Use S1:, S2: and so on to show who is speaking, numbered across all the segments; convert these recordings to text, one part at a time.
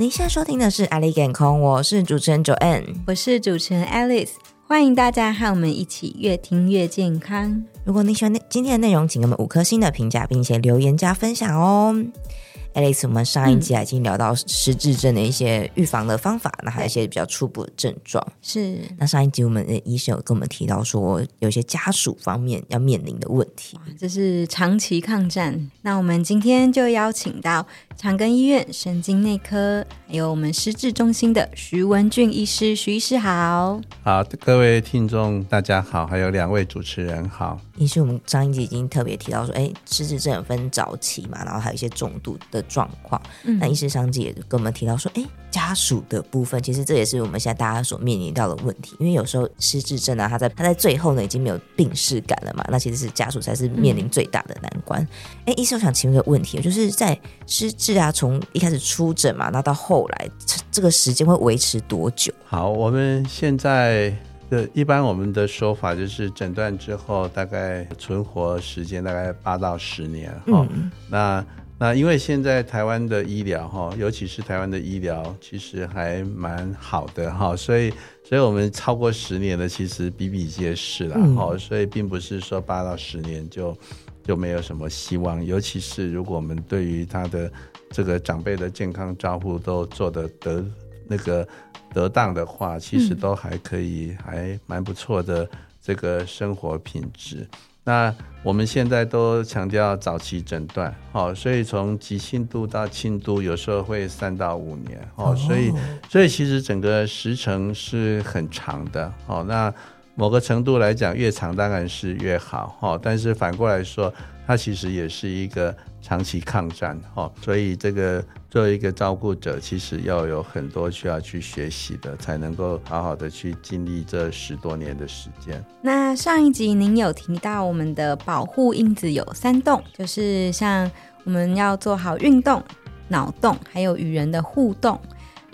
S1: 您现在收听的是《爱丽健空》，我是主持人 Joanne，
S2: 我是主持人 Alice，欢迎大家和我们一起越听越健康。
S1: 如果你喜欢今天的内容，请给我们五颗星的评价，并且留言加分享哦。Alice，我们上一集已经聊到失智症的一些预防的方法，那、嗯、还有一些比较初步的症状。
S2: 是，
S1: 那上一集我们的医生有跟我们提到说，有些家属方面要面临的问题，
S2: 这是长期抗战。那我们今天就邀请到长庚医院神经内科，还有我们失智中心的徐文俊医师，徐医师好。
S3: 好，各位听众大家好，还有两位主持人好。
S1: 医师，我们上一集已经特别提到说，哎，失智症有分早期嘛，然后还有一些重度的状况。嗯，那医师上集也跟我们提到说，哎，家属的部分，其实这也是我们现在大家所面临到的问题。因为有时候失智症啊，他在他在最后呢，已经没有病逝感了嘛，那其实是家属才是面临最大的难关。哎、嗯，医师，我想请问一个问题，就是在失智啊，从一开始出诊嘛，那到后来这个时间会维持多久？
S3: 好，我们现在。对，一般我们的说法就是诊断之后大概存活时间大概八到十年哈、嗯。那那因为现在台湾的医疗哈，尤其是台湾的医疗其实还蛮好的哈，所以所以我们超过十年的其实比比皆是了哈、嗯。所以并不是说八到十年就就没有什么希望，尤其是如果我们对于他的这个长辈的健康照护都做得得那个。得当的话，其实都还可以，嗯、还蛮不错的这个生活品质。那我们现在都强调早期诊断，好，所以从急性度到轻度，有时候会三到五年，哦，所以所以其实整个时程是很长的，哦，那某个程度来讲，越长当然是越好，哦，但是反过来说，它其实也是一个。长期抗战，哈，所以这个作为一个照顾者，其实要有很多需要去学习的，才能够好好的去经历这十多年的时间。
S2: 那上一集您有提到我们的保护因子有三动，就是像我们要做好运动、脑动，还有与人的互动。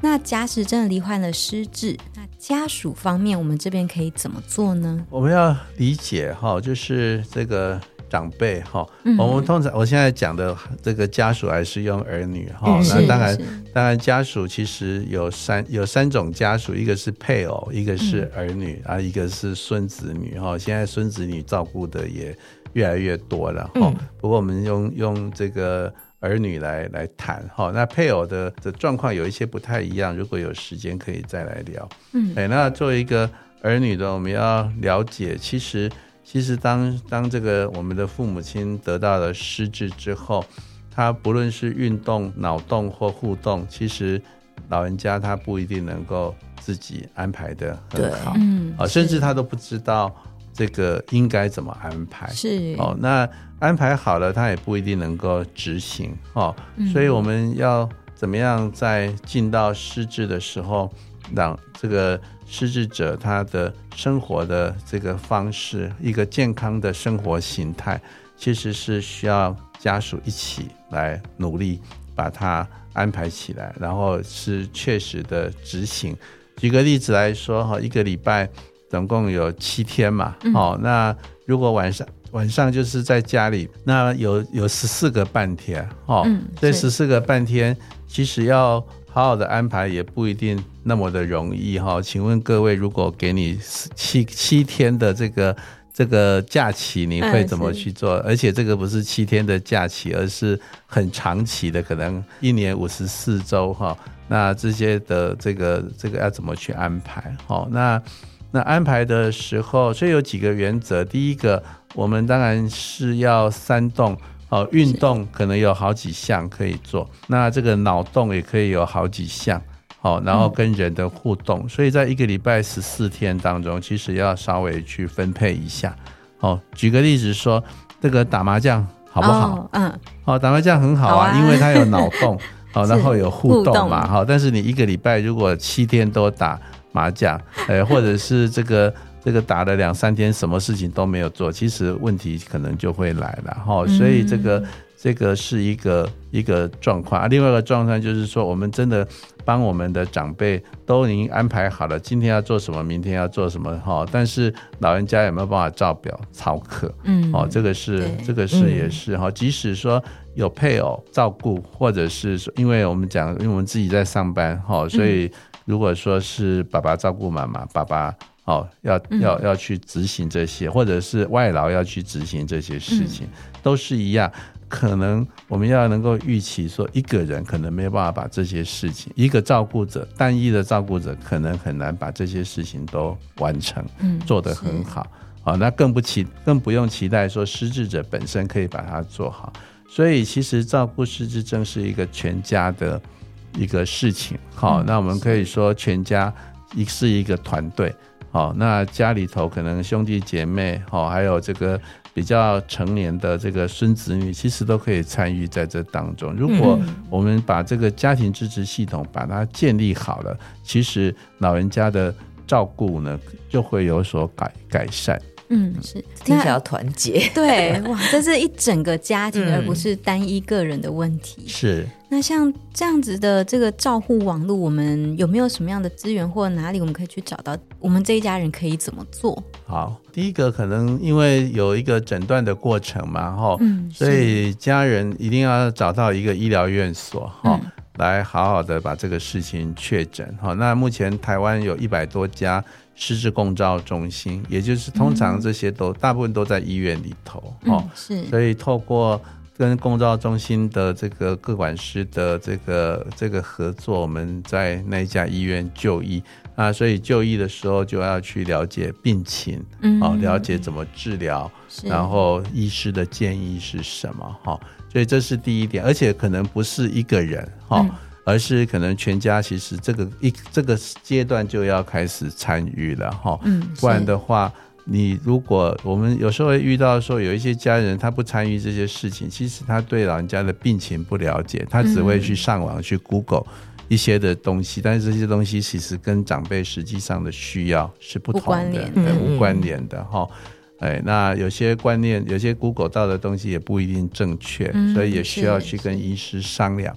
S2: 那假使真的罹患了失智，那家属方面，我们这边可以怎么做呢？
S3: 我们要理解哈，就是这个。长辈哈，我们通常我现在讲的这个家属还是用儿女哈、嗯，那当然当然家属其实有三有三种家属，一个是配偶，一个是儿女，啊、嗯，一个是孙子女哈。现在孙子女照顾的也越来越多了哈、嗯。不过我们用用这个儿女来来谈哈，那配偶的的状况有一些不太一样，如果有时间可以再来聊。嗯，哎，那作为一个儿女的，我们要了解其实。其实当当这个我们的父母亲得到了失智之后，他不论是运动、脑动或互动，其实老人家他不一定能够自己安排的很好，嗯，啊，甚至他都不知道这个应该怎么安排，是。哦，那安排好了，他也不一定能够执行。哦，所以我们要怎么样在进到失智的时候，让这个。失智者他的生活的这个方式，一个健康的生活形态，其实是需要家属一起来努力把它安排起来，然后是确实的执行。举个例子来说哈，一个礼拜总共有七天嘛，哦，那如果晚上晚上就是在家里，那有有十四个半天哦，这十四个半天其实要。好好的安排也不一定那么的容易哈，请问各位，如果给你七七天的这个这个假期，你会怎么去做？而且这个不是七天的假期，而是很长期的，可能一年五十四周哈。那这些的这个这个要怎么去安排？好，那那安排的时候，所以有几个原则。第一个，我们当然是要三动。哦，运动可能有好几项可以做，那这个脑洞也可以有好几项，好，然后跟人的互动，嗯、所以在一个礼拜十四天当中，其实要稍微去分配一下。哦，举个例子说，这个打麻将好不好？哦、嗯，哦，打麻将很好啊，啊因为它有脑洞，哦，然后有互动嘛，好，但是你一个礼拜如果七天都打麻将，呃，或者是这个。这个打了两三天，什么事情都没有做，其实问题可能就会来了哈。所以这个这个是一个一个状况啊。另外一个状况就是说，我们真的帮我们的长辈都已经安排好了，今天要做什么，明天要做什么哈。但是老人家有没有办法照表操课？嗯，哦，这个是这个是也是哈。即使说有配偶照顾，或者是说，因为我们讲，因为我们自己在上班哈，所以如果说是爸爸照顾妈妈，爸爸哦要要要去执行这些，或者是外劳要去执行这些事情，都是一样。可能我们要能够预期说，一个人可能没有办法把这些事情，一个照顾者单一的照顾者可能很难把这些事情都完成，嗯，做得很好，好，那更不期更不用期待说失智者本身可以把它做好。所以其实照顾失智症是一个全家的一个事情，好，那我们可以说全家一是一个团队，好，那家里头可能兄弟姐妹，好，还有这个。比较成年的这个孙子女，其实都可以参与在这当中。如果我们把这个家庭支持系统把它建立好了，其实老人家的照顾呢就会有所改改善。
S2: 嗯，是
S1: 听起来要团结。
S2: 对，哇，这是一整个家庭，而不是单一个人的问题。
S3: 嗯、是。
S2: 那像这样子的这个照护网络，我们有没有什么样的资源，或者哪里我们可以去找到？我们这一家人可以怎么做？
S3: 好，第一个可能因为有一个诊断的过程嘛，哈，嗯，所以家人一定要找到一个医疗院所，哈、嗯，来好好的把这个事情确诊。哈，那目前台湾有一百多家。失智共照中心，也就是通常这些都、嗯、大部分都在医院里头，哦、嗯，是，所以透过跟共照中心的这个各管师的这个这个合作，我们在那一家医院就医。啊，所以就医的时候就要去了解病情，嗯，哦，了解怎么治疗，然后医师的建议是什么，哈，所以这是第一点，而且可能不是一个人，哈。嗯而是可能全家其实这个一这个阶段就要开始参与了哈，嗯，不然的话，你如果我们有时候会遇到说有一些家人他不参与这些事情，其实他对老人家的病情不了解，他只会去上网去 Google 一些的东西，但是这些东西其实跟长辈实际上的需要是不同的，无关联的。哈。哎，那有些观念，有些 Google 到的东西也不一定正确，所以也需要去跟医师商量。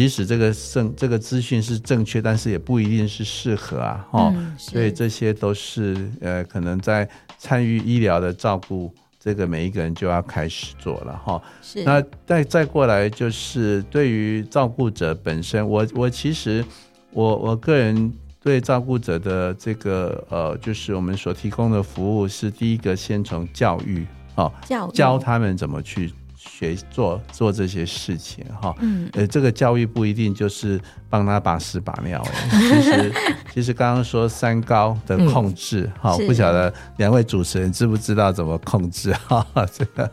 S3: 即使这个正这个资讯是正确，但是也不一定是适合啊，哈、嗯，所以这些都是呃，可能在参与医疗的照顾，这个每一个人就要开始做了哈。是，那再再过来就是对于照顾者本身，我我其实我我个人对照顾者的这个呃，就是我们所提供的服务是第一个先从教育啊，教教他们怎么去。学做做这些事情哈，嗯，呃，这个教育不一定就是帮他把屎把尿，其实 其实刚刚说三高的控制哈，嗯、不晓得两位主持人知不知道怎么控制哈？这个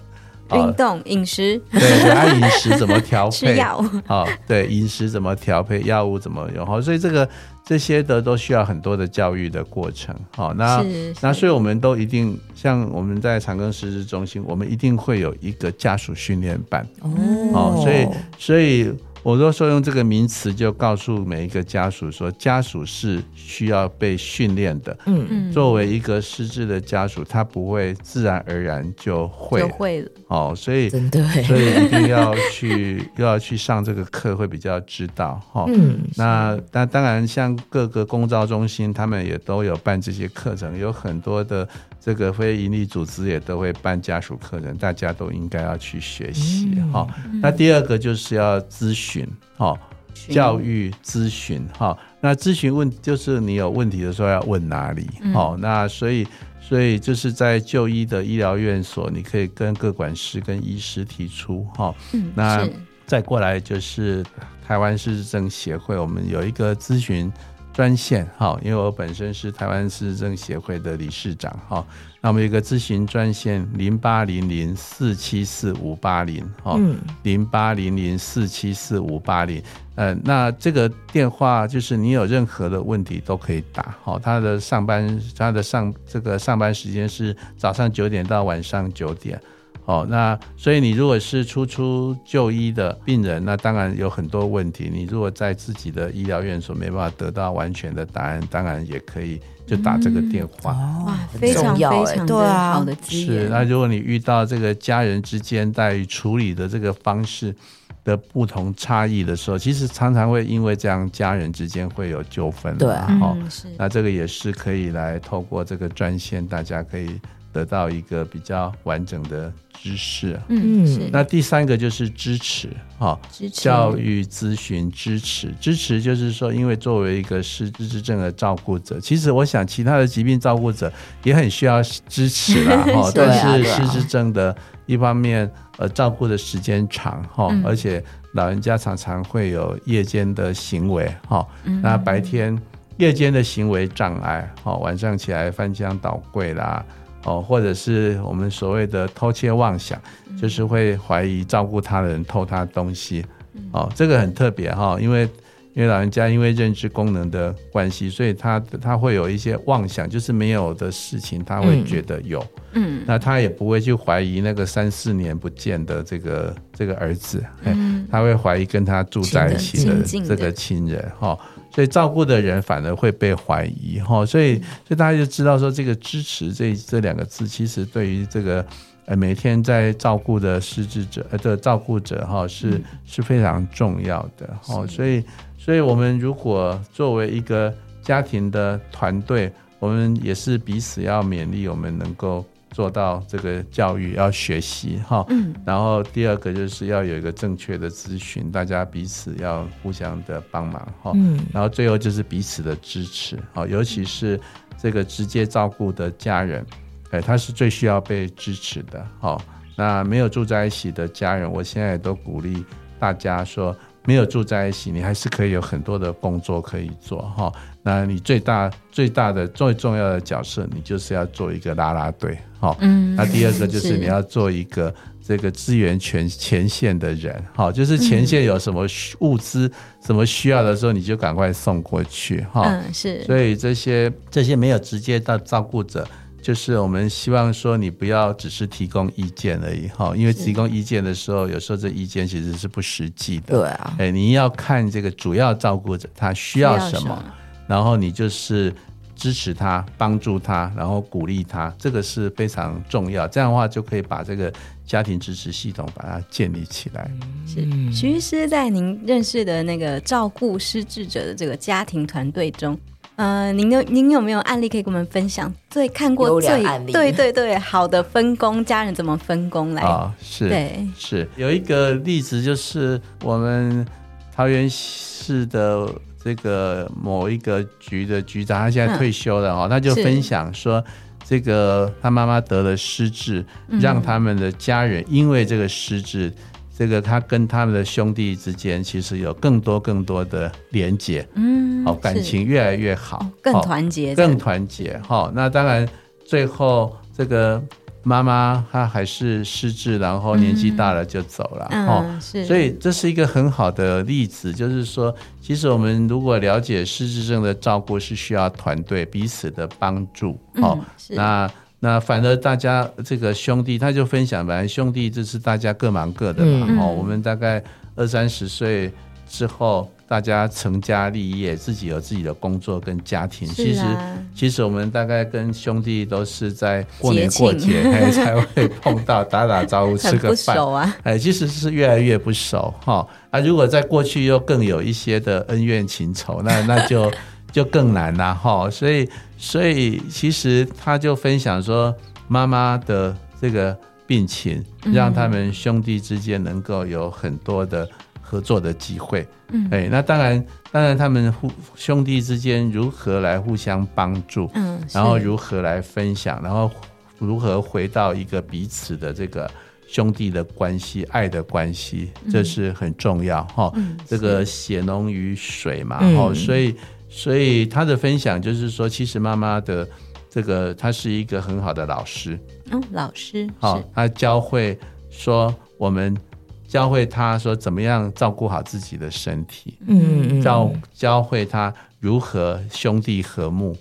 S2: 运动、饮食，
S3: 对，对，他饮食怎么调 配？
S2: 吃药，
S3: 好，对，饮食怎么调配？药物怎么用？好，所以这个。这些的都需要很多的教育的过程，好，那那所以我们都一定像我们在长庚失智中心，我们一定会有一个家属训练班，哦，所以所以。我都说用这个名词，就告诉每一个家属说，家属是需要被训练的。嗯嗯，作为一个失智的家属，他不会自然而然就会就会了。哦，所以真的，所以一定要去 又要去上这个课，会比较知道。哈，嗯，那那当然，像各个公招中心，他们也都有办这些课程，有很多的。这个非营利组织也都会办家属课程，大家都应该要去学习哈。嗯、那第二个就是要咨询哈，教育咨询哈。那咨询问就是你有问题的时候要问哪里？好、嗯，那所以所以就是在就医的医疗院所，你可以跟各管师跟医师提出哈。嗯，那再过来就是台湾失智症协会，我们有一个咨询。专线哈，因为我本身是台湾市政协会的理事长哈，那我们有一个咨询专线零八零零四七四五八零哈，零八零零四七四五八零，呃，那这个电话就是你有任何的问题都可以打哈，他的上班他的上这个上班时间是早上九点到晚上九点。哦，那所以你如果是初出就医的病人，那当然有很多问题。你如果在自己的医疗院所没办法得到完全的答案，当然也可以就打这个电话。
S2: 嗯、哇，非常非常的好的资源。
S3: 是，那如果你遇到这个家人之间在处理的这个方式的不同差异的时候，其实常常会因为这样家人之间会有纠纷。
S1: 对啊，
S3: 哦，是。那这个也是可以来透过这个专线，大家可以。得到一个比较完整的知识，
S2: 嗯，是。
S3: 那第三个就是支持，哈，支持教育咨询支持，支持就是说，因为作为一个失智之症的照顾者，其实我想其他的疾病照顾者也很需要支持啦，哈。但是失智症的一方面，呃，照顾的时间长，哈，而且老人家常常会有夜间的行为，哈，那白天夜间的行为障碍，哈，晚上起来翻箱倒柜啦。哦，或者是我们所谓的偷窃妄想，就是会怀疑照顾他的人偷他东西。哦，这个很特别哈，因为因为老人家因为认知功能的关系，所以他他会有一些妄想，就是没有的事情他会觉得有。嗯，那他也不会去怀疑那个三四年不见的这个这个儿子，嗯，他会怀疑跟他住在一起的这个亲人哈。所以照顾的人反而会被怀疑哈，所以所以大家就知道说，这个支持这这两个字，其实对于这个呃每天在照顾的失智者呃的照顾者哈是是非常重要的哈。所以所以我们如果作为一个家庭的团队，我们也是彼此要勉励，我们能够。做到这个教育要学习哈，嗯，然后第二个就是要有一个正确的咨询，大家彼此要互相的帮忙哈，嗯，然后最后就是彼此的支持，好，尤其是这个直接照顾的家人，哎，他是最需要被支持的，好，那没有住在一起的家人，我现在都鼓励大家说。没有住在一起，你还是可以有很多的工作可以做哈。那你最大最大的最重要的角色，你就是要做一个拉拉队哈。嗯。那第二个就是你要做一个这个资源全前线的人好，就是前线有什么物资、什么需要的时候，你就赶快送过去哈。嗯，是。所以这些这些没有直接到照顾者。就是我们希望说，你不要只是提供意见而已哈，因为提供意见的时候，有时候这意见其实是不实际的。对啊，哎，你要看这个主要照顾者他需要什么，然后你就是支持他、帮助他，然后鼓励他，这个是非常重要。这样的话就可以把这个家庭支持系统把它建立起来。
S2: 是徐医师在您认识的那个照顾失智者的这个家庭团队中。呃，您有您有没有案例可以跟我们分享？最看过最对对对好的分工，家人怎么分工来？啊、哦，
S3: 是，对，是有一个例子，就是我们桃园市的这个某一个局的局长，他现在退休了哦，嗯、他就分享说，这个他妈妈得了失智，让他们的家人因为这个失智。这个他跟他们的兄弟之间其实有更多更多的连结，嗯，好，感情越来越好，
S2: 更团结，
S3: 更团结，哈。那当然，最后这个妈妈她还是失智，然后年纪大了就走了，嗯，是。所以这是一个很好的例子，就是说，其实我们如果了解失智症的照顾是需要团队彼此的帮助，好，那。那反而大家这个兄弟，他就分享，本来兄弟就是大家各忙各的嘛。哦、嗯，我们大概二三十岁之后，大家成家立业，自己有自己的工作跟家庭。啊、其实，其实我们大概跟兄弟都是在过年过节 庆 才会碰到，打打招呼，吃个饭啊。哎，其实是越来越不熟哈。啊，如果在过去又更有一些的恩怨情仇，那 那就。就更难了哈，所以所以其实他就分享说，妈妈的这个病情，让他们兄弟之间能够有很多的合作的机会。嗯，哎，那当然当然他们互兄弟之间如何来互相帮助，嗯，然后如何来分享，然后如何回到一个彼此的这个兄弟的关系、爱的关系，这是很重要哈。这个血浓于水嘛，哈，所以。所以他的分享就是说，其实妈妈的这个，她是一个很好的老师。
S2: 嗯，老师。
S3: 好，他教会说，我们教会他说怎么样照顾好自己的身体。嗯嗯。教教会他如何兄弟和睦。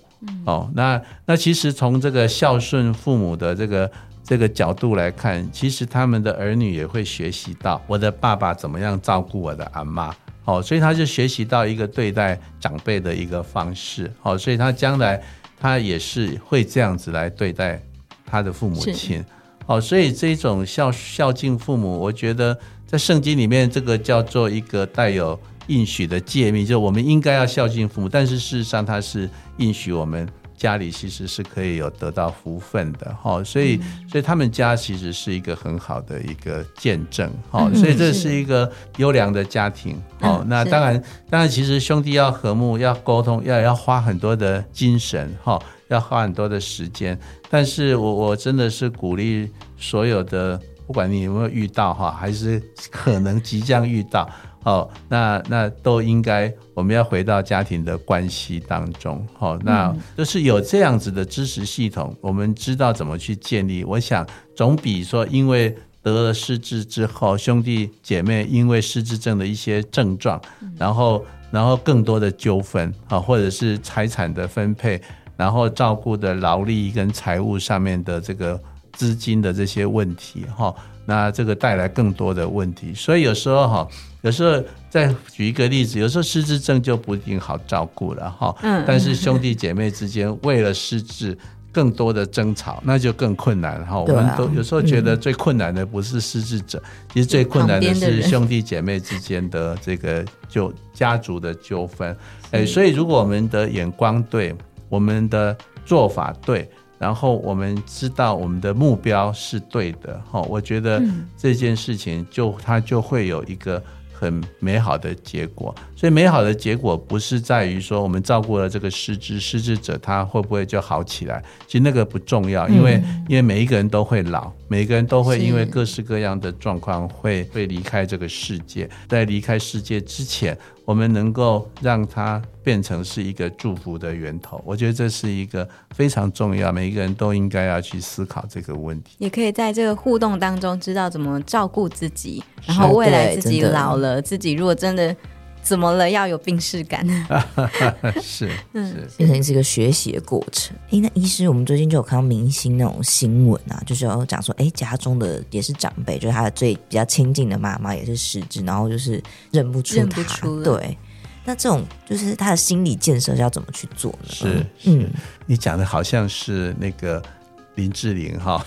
S3: 哦，那那其实从这个孝顺父母的这个这个角度来看，其实他们的儿女也会学习到我的爸爸怎么样照顾我的阿妈，好，所以他就学习到一个对待长辈的一个方式，好，所以他将来他也是会这样子来对待他的父母亲，好，所以这种孝孝敬父母，我觉得在圣经里面这个叫做一个带有应许的诫命，就我们应该要孝敬父母，但是事实上他是应许我们。家里其实是可以有得到福分的哈，所以所以他们家其实是一个很好的一个见证哈，所以这是一个优良的家庭哦。那当然当然，其实兄弟要和睦，要沟通，要要花很多的精神哈，要花很多的时间。但是我我真的是鼓励所有的，不管你有没有遇到哈，还是可能即将遇到。哦，那那都应该，我们要回到家庭的关系当中。好，那就是有这样子的知识系统，我们知道怎么去建立。我想，总比说因为得了失智之后，兄弟姐妹因为失智症的一些症状，然后然后更多的纠纷啊，或者是财产的分配，然后照顾的劳力跟财务上面的这个资金的这些问题，哈。那这个带来更多的问题，所以有时候哈，有时候再举一个例子，有时候失智症就不一定好照顾了哈。嗯。但是兄弟姐妹之间为了失智更多的争吵，那就更困难哈。我们都有时候觉得最困难的不是失智者，其实最困难的是兄弟姐妹之间的这个就家族的纠纷。哎，所以如果我们的眼光对，我们的做法对。然后我们知道我们的目标是对的，哈，我觉得这件事情就它就会有一个很美好的结果。所以美好的结果不是在于说我们照顾了这个失智失智者，他会不会就好起来？其实那个不重要，因为因为每一个人都会老，每一个人都会因为各式各样的状况会会离开这个世界。在离开世界之前。我们能够让它变成是一个祝福的源头，我觉得这是一个非常重要，每一个人都应该要去思考这个问题。
S2: 也可以在这个互动当中知道怎么照顾自己，然后未来自己老了，自己如果真的怎么了，要有病视感。
S3: 是，
S2: 嗯，
S1: 变成是一个学习的过程。哎，那医师，我们最近就有看到明星那种新闻啊，就是有讲说，哎，家中的也是长辈，就是他的最比较亲近的妈妈也是失智，然后就是认不出他。认不出。对，那这种就是他的心理建设要怎么去做呢？
S3: 是，嗯，你讲的好像是那个。林志玲哈，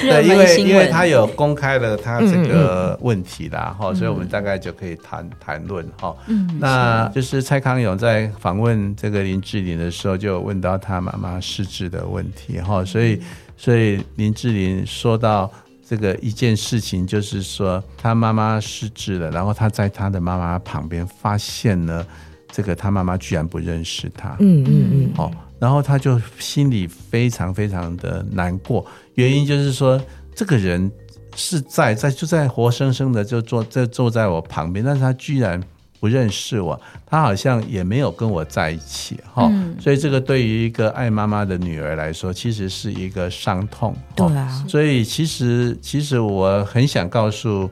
S3: 对，因为因为他有公开了他这个问题啦，哈、嗯嗯，所以我们大概就可以谈谈论哈。嗯，那就是蔡康永在访问这个林志玲的时候，就问到他妈妈失智的问题哈，所以所以林志玲说到这个一件事情，就是说他妈妈失智了，然后他在他的妈妈旁边发现了这个他妈妈居然不认识他，嗯嗯嗯，好。然后他就心里非常非常的难过，原因就是说，这个人是在在就在活生生的就坐在坐在我旁边，但是他居然不认识我，他好像也没有跟我在一起哈，嗯，所以这个对于一个爱妈妈的女儿来说，其实是一个伤痛。对啊，所以其实其实我很想告诉。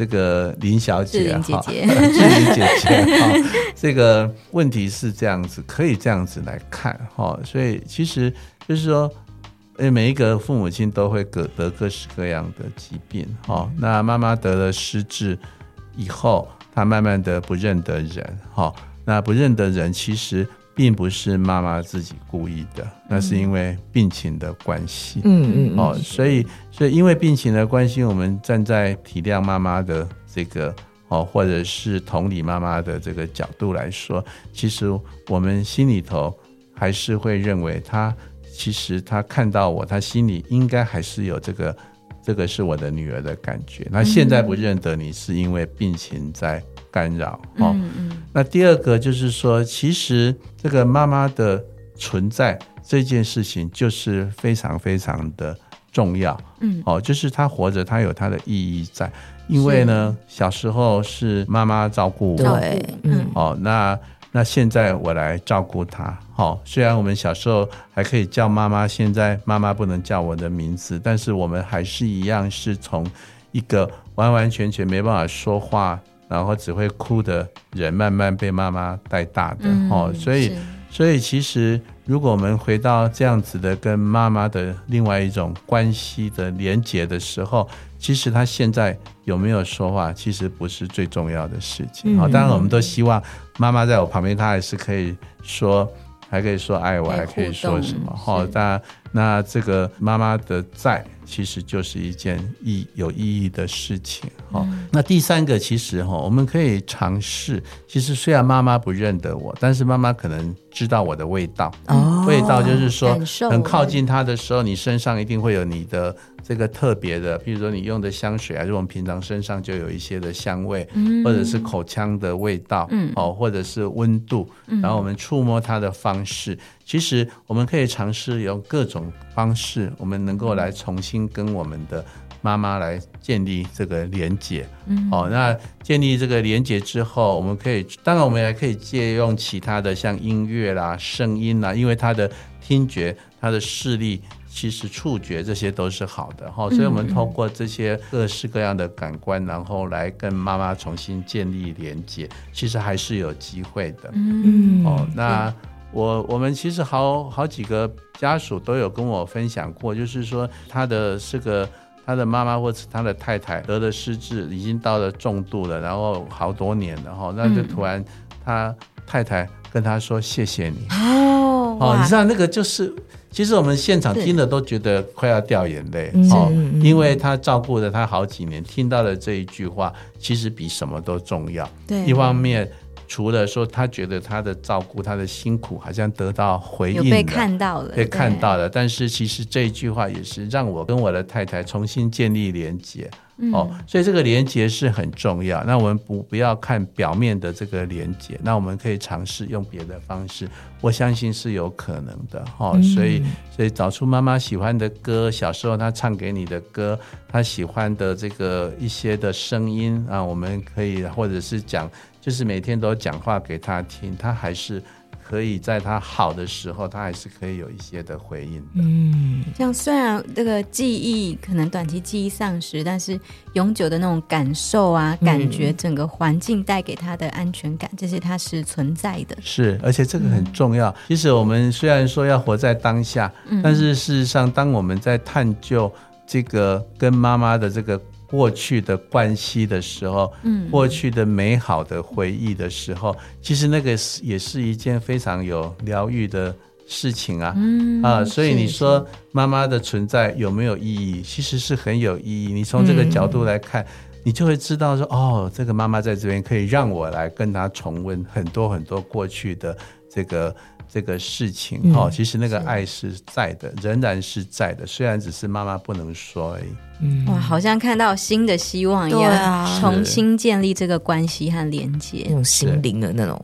S3: 这个林小姐哈，志玲姐姐哈，这个问题是这样子，可以这样子来看哈。所以其实就是说，每一个父母亲都会各得各式各样的疾病哈。那妈妈得了失智以后，她慢慢的不认得人哈。那不认得人，其实。并不是妈妈自己故意的，那是因为病情的关系。嗯嗯哦，所以所以因为病情的关系，我们站在体谅妈妈的这个哦，或者是同理妈妈的这个角度来说，其实我们心里头还是会认为她，其实她看到我，她心里应该还是有这个这个是我的女儿的感觉。那现在不认得你，是因为病情在。干扰哦，那第二个就是说，其实这个妈妈的存在这件事情就是非常非常的重要，嗯，哦，就是她活着，她有她的意义在，因为呢，小时候是妈妈照顾我，
S1: 对，嗯，
S3: 哦，那那现在我来照顾她，哦，虽然我们小时候还可以叫妈妈，现在妈妈不能叫我的名字，但是我们还是一样是从一个完完全全没办法说话。然后只会哭的人，慢慢被妈妈带大的哦，所以，所以其实如果我们回到这样子的跟妈妈的另外一种关系的连结的时候，其实他现在有没有说话，其实不是最重要的事情。好、嗯，当然我们都希望妈妈在我旁边，她还是可以说，还可以说爱我，还可以说什么。好，那那这个妈妈的在。其实就是一件意有意义的事情哈。那第三个，其实哈，我们可以尝试。其实虽然妈妈不认得我，但是妈妈可能知道我的味道。哦，味道就是说，很靠近她的时候，你身上一定会有你的这个特别的，比如说你用的香水，还是我们平常身上就有一些的香味，或者是口腔的味道，哦，或者是温度，然后我们触摸它的方式。其实我们可以尝试用各种方式，我们能够来重新跟我们的妈妈来建立这个连接。嗯，哦，那建立这个连接之后，我们可以，当然我们也可以借用其他的像音乐啦、声音啦，因为他的听觉、他的视力，其实触觉这些都是好的哈。所以，我们通过这些各式各样的感官，然后来跟妈妈重新建立连接，其实还是有机会的。嗯，哦，那。我我们其实好好几个家属都有跟我分享过，就是说他的这个他的妈妈或者他的太太得了失智，已经到了重度了，然后好多年了哈，那就突然他太太跟他说谢谢你。哦哦，你知道那个就是，其实我们现场听了都觉得快要掉眼泪哦，因为他照顾了他好几年，听到了这一句话，其实比什么都重要。对，一方面。除了说他觉得他的照顾，他的辛苦好像得到回应，
S2: 被看到了，
S3: 被看到了。但是其实这一句话也是让我跟我的太太重新建立连接。嗯、哦，所以这个连接是很重要。那我们不不要看表面的这个连接，那我们可以尝试用别的方式，我相信是有可能的。哈、哦，嗯、所以所以找出妈妈喜欢的歌，小时候她唱给你的歌，她喜欢的这个一些的声音啊，我们可以或者是讲，就是每天都讲话给他听，他还是。可以在他好的时候，他还是可以有一些的回应的。
S2: 嗯，像虽然这个记忆可能短期记忆丧失，但是永久的那种感受啊、感觉，整个环境带给他的安全感，这些它是存在的。
S3: 是，而且这个很重要。嗯、其实我们虽然说要活在当下，嗯、但是事实上，当我们在探究这个跟妈妈的这个。过去的关系的时候，嗯，过去的美好的回忆的时候，其实那个是也是一件非常有疗愈的事情啊，嗯啊，所以你说妈妈的存在有没有意义？其实是很有意义。你从这个角度来看，你就会知道说，哦，这个妈妈在这边可以让我来跟她重温很多很多过去的这个。这个事情哈，其实那个爱是在的，仍然是在的，虽然只是妈妈不能说而已。
S2: 嗯，哇，好像看到新的希望一样，重新建立这个关系和连接，
S1: 那种心灵的那种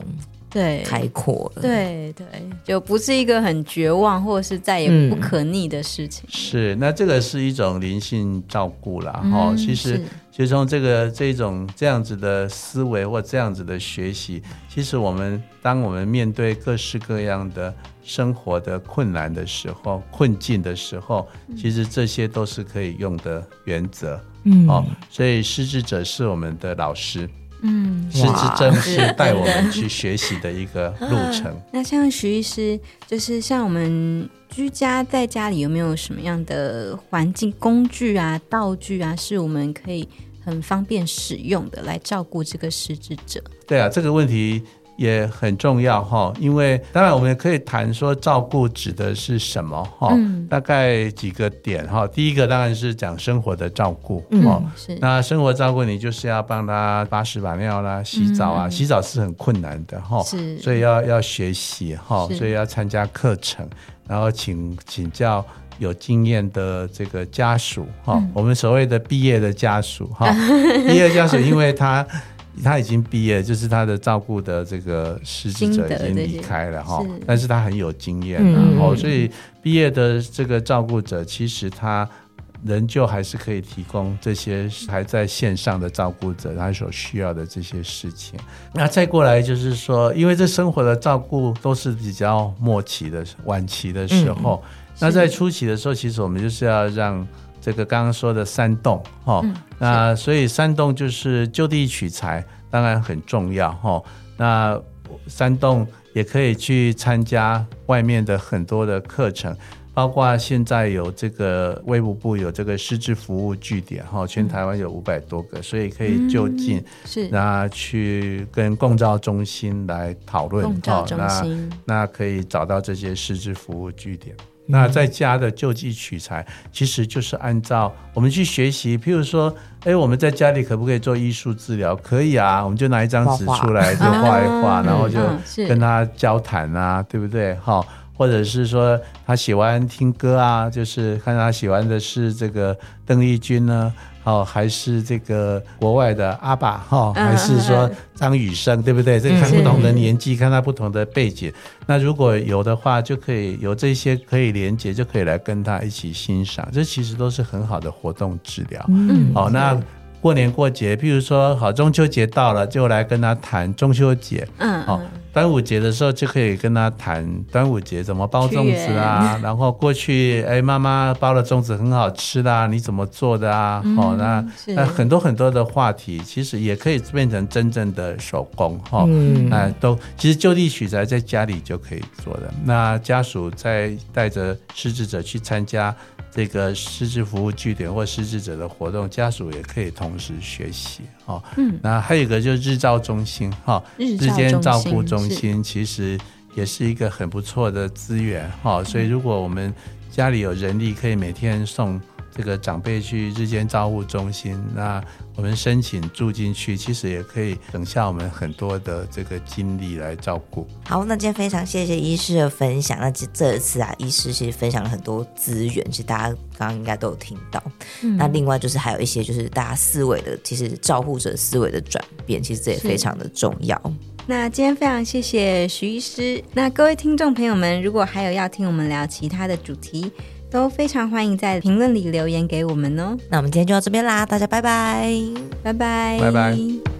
S1: 对。开阔了，
S2: 对对，就不是一个很绝望或者是再也不可逆的事情。
S3: 是，那这个是一种灵性照顾了哈，其实。就从这个这种这样子的思维或这样子的学习，其实我们当我们面对各式各样的生活的困难的时候、困境的时候，其实这些都是可以用的原则。嗯，哦，所以失智者是我们的老师。嗯，失智症是带我们去学习的一个路程。
S2: 那像徐医师，就是像我们。居家在家里有没有什么样的环境、工具啊、道具啊，是我们可以很方便使用的来照顾这个失智者？
S3: 对啊，这个问题也很重要哈。因为当然我们也可以谈说照顾指的是什么哈，嗯、大概几个点哈。第一个当然是讲生活的照顾哦，嗯、是那生活照顾你就是要帮他把屎把尿啦、洗澡啊，嗯、洗澡是很困难的哈，是所以要要学习哈，所以要参加课程。然后请请教有经验的这个家属哈，嗯、我们所谓的毕业的家属哈，毕业家属，因为他他已经毕业，就是他的照顾的这个失智者已经离开了哈，但是他很有经验，然后所以毕业的这个照顾者，其实他仍旧还是可以提供这些还在线上的照顾者他所需要的这些事情。那再过来就是说，因为这生活的照顾都是比较末期的晚期的时候，嗯、那在初期的时候，其实我们就是要让这个刚刚说的山洞哈，嗯、那所以山洞就是就地取材，当然很重要哈。那山洞也可以去参加外面的很多的课程。包括现在有这个卫福部有这个师资服务据点哈，全台湾有五百多个，所以可以就近是那去跟共照中心来讨论哈，那那可以找到这些师资服务据点。那在家的就地取材，其实就是按照我们去学习，譬如说，哎，我们在家里可不可以做艺术治疗？可以啊，我们就拿一张纸出来就画一画，然后就跟他交谈啊，对不对？哈。或者是说他喜欢听歌啊，就是看他喜欢的是这个邓丽君呢，哦，还是这个国外的阿爸哈，还是说张雨生，对不对？这看不同的年纪，看他不同的背景。那如果有的话，就可以有这些可以连接，就可以来跟他一起欣赏。这其实都是很好的活动治疗。嗯，好，那。过年过节，譬如说，好中秋节到了，就来跟他谈中秋节。嗯，好，端午节的时候就可以跟他谈端午节怎么包粽子啊。然后过去，哎，妈妈包的粽子很好吃的，你怎么做的啊？哦，那那很多很多的话题，其实也可以变成真正的手工。哈，嗯，那都其实就地取材，在家里就可以做的。那家属在带着失智者去参加。这个失智服务据点或失智者的活动，家属也可以同时学习哦。嗯，那还有一个就是日照中心哈，日间照顾中心其实也是一个很不错的资源哈。所以如果我们家里有人力，可以每天送。这个长辈去日间照护中心，那我们申请住进去，其实也可以省下我们很多的这个精力来照顾。
S1: 好，那今天非常谢谢医师的分享。那这一次啊，医师其实分享了很多资源，其实大家刚刚应该都有听到。嗯、那另外就是还有一些就是大家思维的，其实照护者思维的转变，其实这也非常的重要。
S2: 那今天非常谢谢徐医师。那各位听众朋友们，如果还有要听我们聊其他的主题，都非常欢迎在评论里留言给我们哦。
S1: 那我们今天就到这边啦，大家拜拜，
S2: 拜拜，
S3: 拜拜。